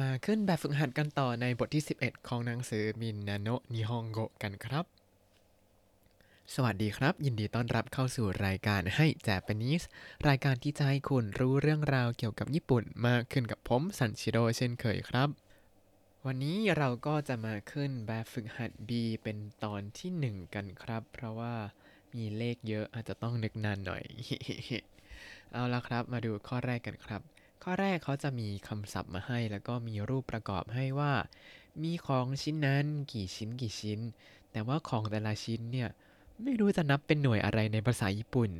มาขึ้นแบบฝึกหัดกันต่อในบทที่ 11 ของหนังสือมินนาโนนิฮงโกกันครับ สวัสดีครับ ยินดีต้อนรับเข้าสู่รายการให้แจปนิสรายการที่จะให้คุณรู้เรื่องราวเกี่ยวกับญี่ปุ่นมากขึ้นกับผมสันชิโร่เช่นเคยครับ วันนี้เราก็จะมาขึ้นแบบฝึกหัด B เป็นตอนที่ 1 กันครับ เพราะว่ามีเลขเยอะอาจจะต้องนึกนานหน่อย เอาละครับ มาดูข้อแรกกันครับ ข้อแรกเขาจะมีคำศัพท์มาให้ แล้วก็มีรูปประกอบให้ว่า มีของชิ้นนั้นกี่ชิ้นกี่ชิ้น แต่ว่าของแต่ละชิ้นเนี่ยไม่รู้จะนับเป็นหน่วยอะไรในภาษาญี่ปุ่น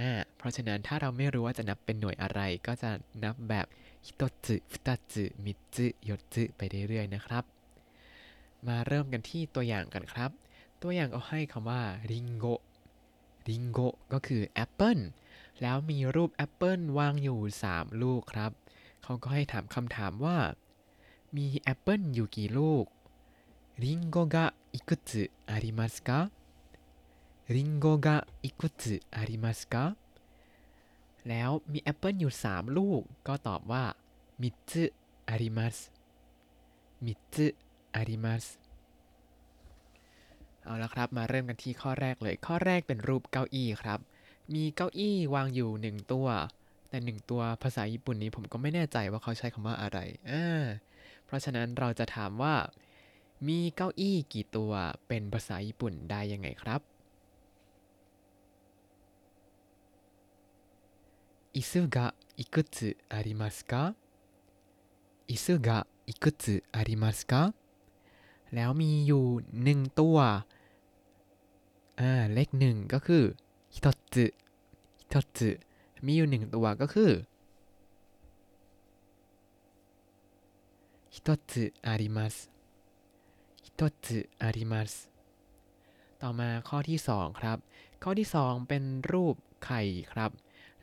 อ่าเพราะฉะนั้นถ้าเราไม่รู้ว่าจะนับเป็นหน่วยอะไร ก็จะนับแบบฮิโตสึฟุตสึมิสึโยสึไปเรื่อยๆนะครับ มาเริ่มกันที่ตัวอย่างกันครับ ตัวอย่างเอาให้คำว่าりんご りんご ก็คือแอปเปิล แล้วมีรูปแอปเปิลวางอยู่ 3 ลูกครับ เขาก็ให้ถามคำถามว่า มีแอปเปิลอยู่กี่ลูก ริงโกがいくつありますかริงโกがいくつありますかแล้วมีแอปเปิลอยู่ 3 ลูก ก็ตอบว่ามิสึอาริมัสมิสึอาริมัสเอาละครับ มาเริ่มกันที่ข้อแรกเลย ข้อแรกเป็นรูปเก้าอี้ครับ มีเก้าอี้วางอยู่หนึ่งตัว แต่หนึ่งตัวภาษาญี่ปุ่นนี้ผมก็ไม่แน่ใจว่าเขาใช้คำว่าอะไรอ่าเพราะฉะนั้นเราจะถามว่า มีเก้าอี้กี่ตัวเป็นภาษาญี่ปุ่นได้ยังไงครับ 椅子がいくつありますか椅子がいくつありますかแล้วมีอยู่หนึ่งตัวอ่าเลขหนึ่งก็คือ ฮิโตสึฮิโตสึมีอยู่หนึ่งตัวก็คือฮิโตสึอาริมัสฮิโตสึอาริมัสต่อมาข้อที่สองครับ ข้อที่สองเป็นรูปไข่ครับ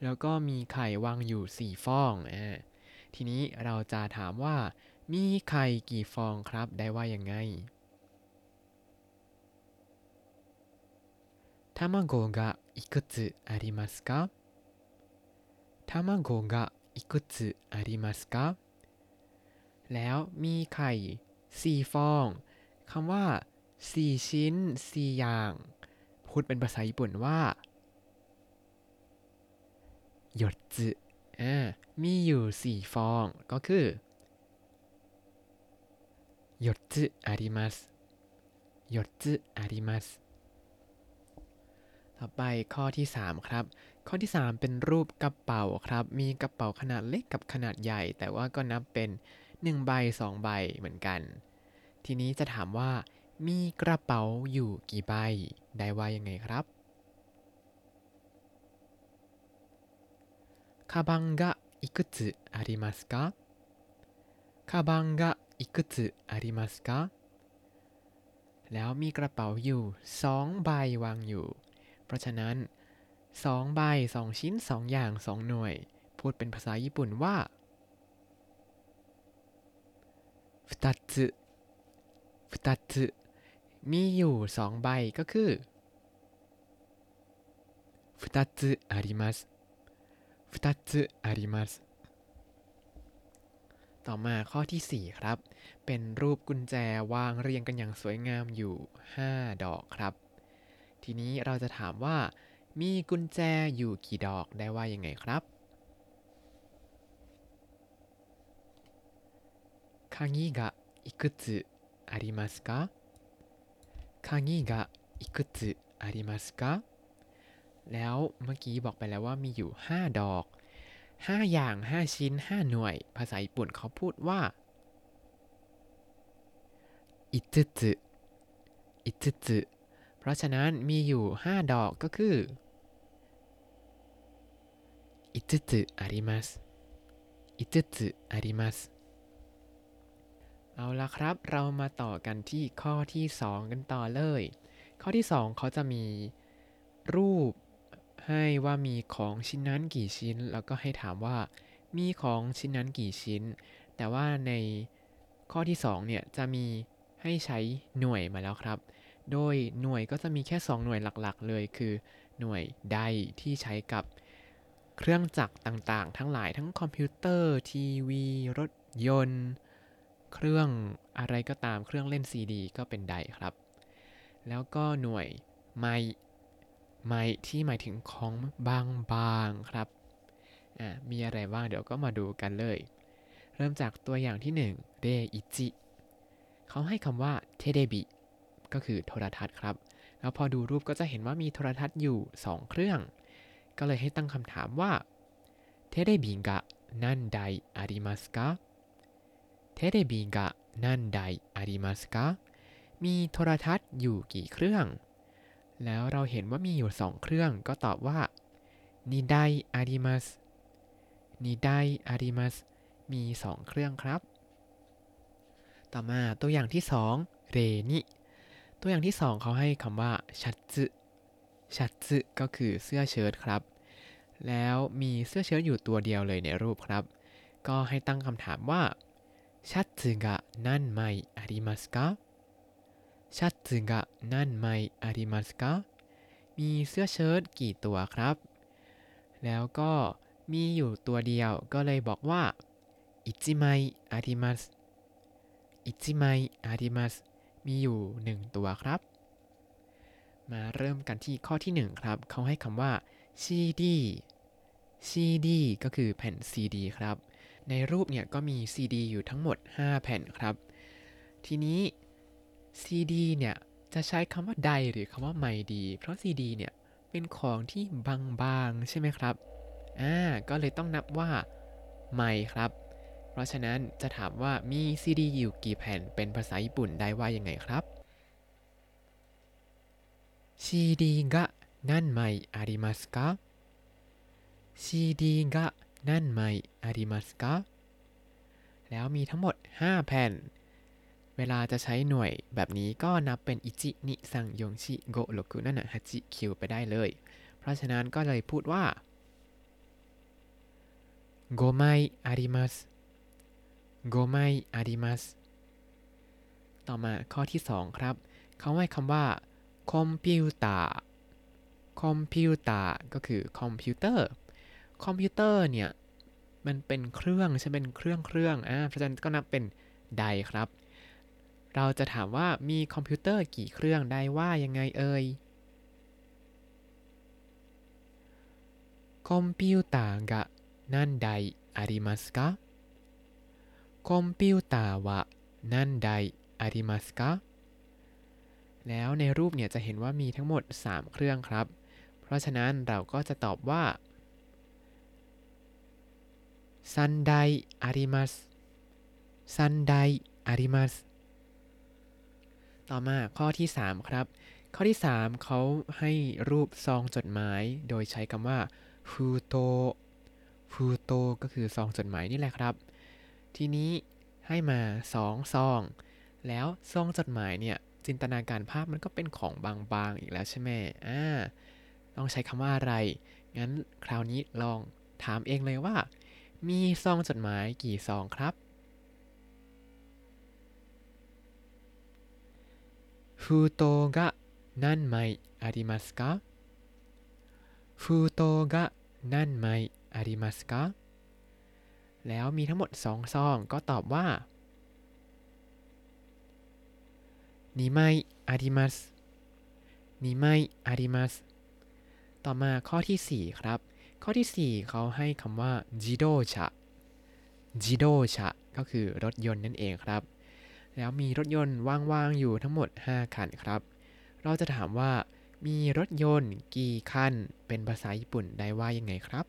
แล้วก็มีไข่วางอยู่ 4 ฟองอ่าทีนี้เราจะถามว่ามีไข่กี่ฟองครับ ได้ว่ายังไง 卵がいくつありますか卵がいくつありますかแล้วมีไข่ 4 ฟองคำว่า 4 ชิ้น 4 อย่าง พูดเป็นภาษาญี่ปุ่นว่า หยดจือ่ามีอยู่สี่ฟอง ก็คือหยดจือาริมัสหยดจือาริมัส ต่อไปข้อที่ 3 ครับ ข้อที่ 3 เป็นรูปกระเป๋าครับ มีกระเป๋าขนาดเล็กกับขนาดใหญ่ แต่ว่าก็นับเป็น 1 ใบ 2 ใบเหมือนกัน ทีนี้จะถามว่า มีกระเป๋าอยู่กี่ใบ ได้ว่ายังไงครับ カバンがいくつありますかカバンがいくつありますかแล้วมีกระเป๋าอยู่สองใบวางอยู่ เพราะฉะนั้นสองใบสองชิ้นสองอย่างสองหน่วย พูดเป็นภาษาญี่ปุ่นว่าふたつふたつมีอยู่สองใบก็คือふたつあります2つありますต่อมาข้อที่ 4 ครับ เป็นรูปกุญแจวางเรียงกันอย่างสวยงามอยู่ 5 ดอกครับ ทีนี้เราจะถามว่า มีกุญแจอยู่กี่ดอกได้ว่ายังไงครับ鍵がいくつありますか鍵がいくつありますかแล้วเมื่อกี้บอกไปแล้วว่ามีอยู่ 5 ดอก 5 อย่าง 5 ชิ้น 5 หน่วย ภาษาญี่ปุ่นเขาพูดว่าอิซึสึอิซึสึ เพราะฉะนั้นมีอยู่ 5 ดอกก็คืออิซึสึอาริมัสอิซึสึอาริมัสเอาละครับ เรามาต่อกันที่ข้อที่ 2 กันต่อเลย ข้อที่ 2 เขาจะมีรูปให้ว่ามีของชิ้นนั้นกี่ชิ้น แล้วก็ให้ถามว่ามีของชิ้นนั้นกี่ชิ้น แต่ว่าในข้อที่ 2 เนี่ยจะมีให้ใช้หน่วยมาแล้วครับ โดยหน่วยก็จะมีแค่ 2 หน่วยหลักๆ เลยคือ หน่วยใดที่ใช้กับเครื่องจักรต่างๆ ทั้งหลายทั้งคอมพิวเตอร์ ทีวี รถยนต์ เครื่องอะไรก็ตามเครื่องเล่นซีดีก็เป็นไดครับ แล้วก็หน่วยไมไมที่หมายถึงของบางบางครับอ่ามีอะไรบ้างเดี๋ยวก็มาดูกันเลย เริ่มจากตัวอย่างที่ 1例1 เขาให้คำว่า テレビ ก็คือโทรทัศน์ครับ แล้วพอดูรูปก็จะเห็นว่ามีโทรทัศน์อยู่ 2 เครื่อง ก็เลยให้ตั้งคำถามว่าテレビが何台ありますか テレビが何台ありますかมีโทรทัศน์อยู่กี่เครื่อง แล้วเราเห็นว่ามีอยู่ 2 เครื่องก็ตอบว่านิไดอาริมัสนิไดอาริมัสมี 2 เครื่องครับ ต่อมาตัวอย่างที่ 2 เรนิ ตัวอย่างที่ 2 เขาให้คำว่าชัตซึชัตซึก็คือเสื้อเชิ้ตครับ แล้วมีเสื้อเชิ้ตอยู่ตัวเดียวเลยในรูปครับ ก็ให้ตั้งคำถามว่าชัตซึกะนั่นไม่อาริมัสกะชัตซึกะนั่นไม่อาริมัสกะมีเสื้อเชิ้ตกี่ตัวครับ แล้วก็มีอยู่ตัวเดียวก็เลยบอกว่าอิจิไมอาริมัสอิจิไมอาริมัส มีอยู่ 1 ตัวครับ มาเริ่มกันที่ข้อที่ 1 ครับ เขาให้คำว่า CD CD ก็คือแผ่น CD ครับ ในรูปเนี่ยก็มี CD อยู่ทั้งหมด 5 แผ่นครับ ทีนี้ CD เนี่ยจะใช้คำว่าใดหรือคำว่าไม่ดี เพราะ CD เนี่ยเป็นของที่บางๆใช่ไหมครับ อ่า ก็เลยต้องนับว่าไม่ครับ เพราะฉะนั้นจะถามว่ามีซีดีอยู่กี่แผ่นเป็นภาษาญี่ปุ่นได้ว่ายังไงครับซีดีกะนั่นไม่อาริมัสกะซีดีกะนั่นไม่อาริมัสกะแล้วมีทั้งหมด 5 แผ่น เวลาจะใช้หน่วยแบบนี้ก็นับเป็นいち に さん よん し ご ろく なな はち きゅうไปได้เลย เพราะฉะนั้นก็เลยพูดว่า五枚あります 五枚ありますต่อมาข้อที่ 2 ครับเขาให้คำว่าコンピューター コンピューター ก็คือคอมพิวเตอร์ คอมพิวเตอร์เนี่ย มันเป็นเครื่องใช่เป็นเครื่องเครื่องอ่าเพราะฉะนั้นก็นับเป็น 台 ครับ เราจะถามว่ามีคอมพิวเตอร์กี่เครื่องได้ว่ายังไงเอ่ยコンピューターが何台ありますか コンピューターが何台ありますかแล้วในรูปเนี่ยจะเห็นว่ามีทั้งหมด 3 เครื่องครับ เพราะฉะนั้นเราก็จะตอบว่า三台あります 三台ありますต่อมาข้อที่ 3 ครับ ข้อที่ 3 เขาให้รูปซองจดหมาย โดยใช้คำว่าฟูโตฟูโตก็คือซองจดหมายนี่แหละครับ ทีนี้ให้มาสองซอง แล้วซองจดหมายเนี่ยจินตนาการภาพมันก็เป็นของบางๆอีกแล้วใช่ไหมอ่าต้องใช้คำว่าอะไร งั้นคราวนี้ลองถามเองเลยว่า มีซองจดหมายกี่ซองครับ ฟูโตกะนั่นไมอาริมัสกะฟูโตกะนันไมอาริมัสกะ แล้วมีทั้งหมดสองซองก็ตอบว่านิไมอาริมัสนิไมอาริมัสต่อมาข้อที่ 4 ครับ ข้อที่ 4 เขาให้คำว่าจิโดชะจิโดชะก็คือรถยนต์นั่นเองครับ แล้วมีรถยนต์ว่างๆอยู่ทั้งหมด 5 คันครับ เราจะถามว่ามีรถยนต์กี่คัน เป็นภาษาญี่ปุ่นได้ว่ายังไงครับ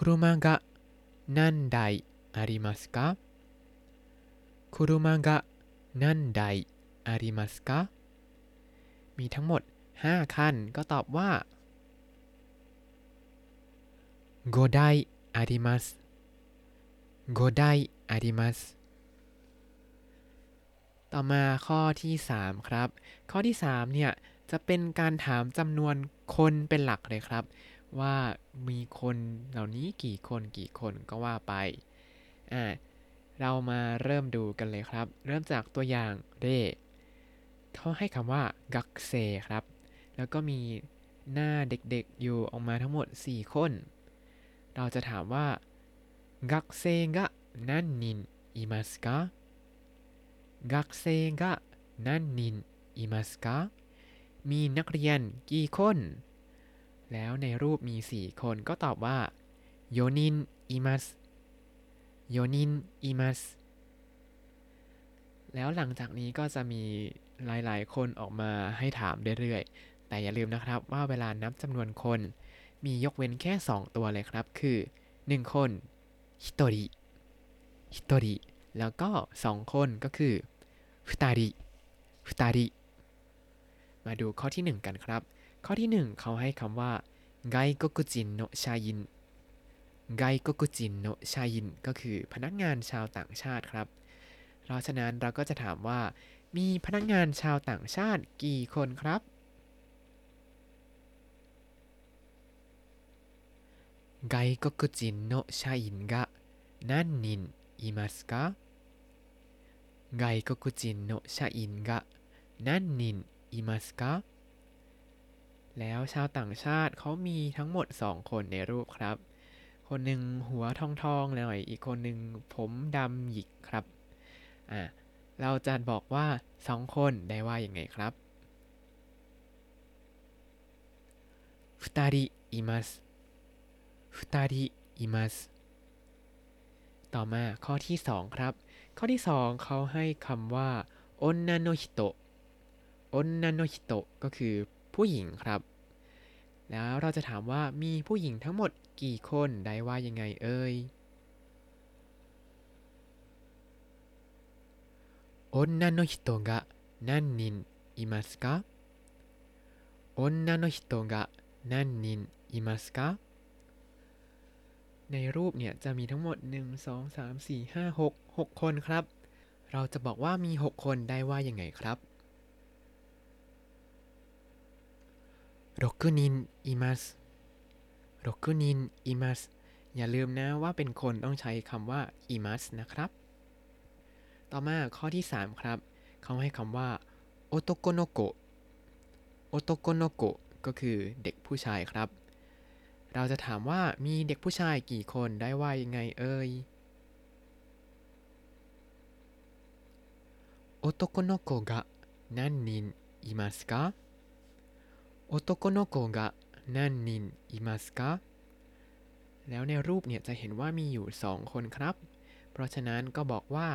車が何台ありますか車が何台ありますかมีทั้งหมด 5 คัน ก็ตอบว่า5台あります5台ありますต่อมาข้อที่ 3 ครับ ข้อที่ 3 เนี่ย จะเป็นการถามจำนวนคนเป็นหลักเลยครับ ว่ามีคนเหล่านี้กี่คนกี่คนก็ว่าไปอ่าเรามาเริ่มดูกันเลยครับ เริ่มจากตัวอย่างเร่เขาให้คำว่ากักเซครับ แล้วก็มีหน้าเด็กๆอยู่ออกมาทั้งหมด 4 คน เราจะถามว่ากักเซงะนั่นนินอิมัสกะกักเซงะนั่นนินอิมัสกะมีนักเรียนกี่คน แล้วในรูปมีสี่คนก็ตอบว่าโยนินอิมัสโยนินอิมัสแล้วหลังจากนี้ก็จะมีหลายๆ คนออกมาให้ถามเรื่อยๆ แต่อย่าลืมนะครับว่าเวลานับจำนวนคน มียกเว้นแค่ 2 ตัวเลยครับ คือ 1 คนฮิโตริฮิโตริแล้วก็ 2 คนก็คือฟุตาริฟุตาริมาดูข้อที่ 1 กันครับ ข้อที่ 1 เขาให้คำว่า外国人の社員 外国人の社員ก็คือพนักงานชาวต่างชาติครับ เพราะฉะนั้นเราก็จะถามว่า มีพนักงานชาวต่างชาติกี่คนครับ ไกโกกุจินโนชายินกะนันนินอิมัสกะไกโกกุจินโนชายินกะนันนินอิมัสกะ แล้วชาวต่างชาติเขามีทั้งหมด 2 คนในรูปครับ คนหนึ่งหัวทองทองๆหน่อย อีกคนหนึ่งผมดำหยิกครับ อ่า เราจะบอกว่า 2 คนได้ว่าอย่างไงครับ二人います二人いますต่อมาข้อที่ 2 ครับ ข้อที่ 2 เขาให้คำว่าโอนนาโนฮิโตะโอนนาโนฮิโตะก็คือ ผู้หญิงครับ แล้วเราจะถามว่ามีผู้หญิงทั้งหมดกี่คนได้ว่ายังไงเอ่ย女の人が何人いますか女の人が何人いますかในรูปเนี่ยจะมีทั้งหมด 1 2 3 4 5 6 6 คนครับ เราจะบอกว่ามี 6 คนได้ว่ายังไงครับ 6人います6人いますอย่าลืมนะว่าเป็นคนต้องใช้คำว่าいますนะครับ ต่อมาข้อที่ 3 ครับ เขาให้คำว่าโอโตโกโนโกโอโตโกโนโกก็คือเด็กผู้ชายครับ เราจะถามว่ามีเด็กผู้ชายกี่คนได้ว่ายังไงเอ่ย男の子が何人いますか 男の子が何人いますかแล้วในรูปเนี่ยจะเห็นว่ามีอยู่ 2 คนครับ เพราะฉะนั้นก็บอกว่า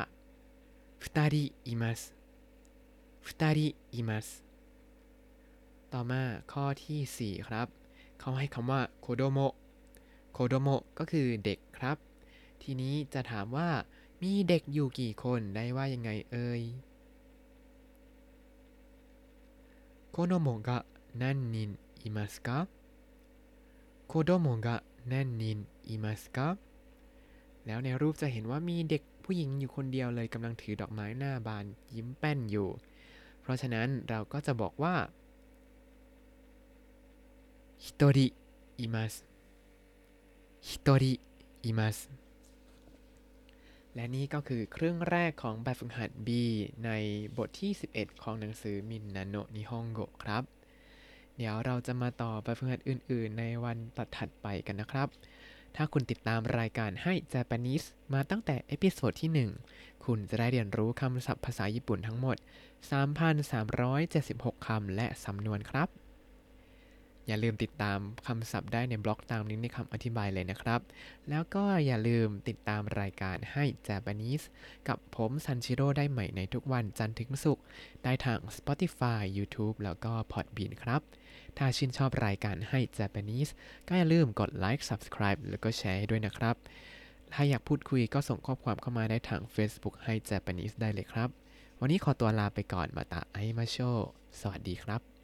2人います2人いますต่อมาข้อที่ 4 ครับ เขาให้คำว่าโคโดโมโคโดโมก็คือเด็กครับ ทีนี้จะถามว่ามีเด็กอยู่กี่คนได้ว่ายังไงเอ่ยโคโดโม นั่นนินอิมัสกะโคโดโมะนั่นนินอิมัสกะแล้วในรูปจะเห็นว่ามีเด็กผู้หญิงอยู่คนเดียวเลยกำลังถือดอกไม้หน้าบานยิ้มแป้นอยู่ เพราะฉะนั้นเราก็จะบอกว่าฮิโตริอิมัสฮิโตริอิมัสและนี่ก็คือเครื่องแรกของแบบฝึกหัด B ในบทที่ 11 ของหนังสือみんなの日本語ครับ เดี๋ยวเราจะมาต่อไปฝึกหัดอื่น ๆ ในวันตัดถัดไปกันนะครับ ถ้าคุณติดตามรายการให้ Japanese มาตั้งแต่ episode ที่ 1 คุณจะได้เรียนรู้คำศัพท์ภาษาญี่ปุ่นทั้งหมด 3,376 คำและสำนวนครับ อย่าลืมติดตามคำศัพท์ได้ในบล็อกตามลิงก์ในคำอธิบายเลยนะครับ แล้วก็อย่าลืมติดตามรายการให้ Japanese กับผมซันชิโร่ได้ใหม่ในทุกวันจันทร์ถึงศุกร์ได้ทาง Spotify YouTube แล้วก็ Podbean ครับ ถ้าชื่นชอบรายการให้ Japanese ก็อย่าลืมกดไลค์ Subscribe แล้วก็แชร์ให้ด้วยนะครับ ถ้าอยากพูดคุยก็ส่งข้อความเข้ามาได้ทาง Facebook ให้ Japanese ได้เลยครับ วันนี้ขอตัวลาไปก่อนมาตาไอมาโช สวัสดีครับ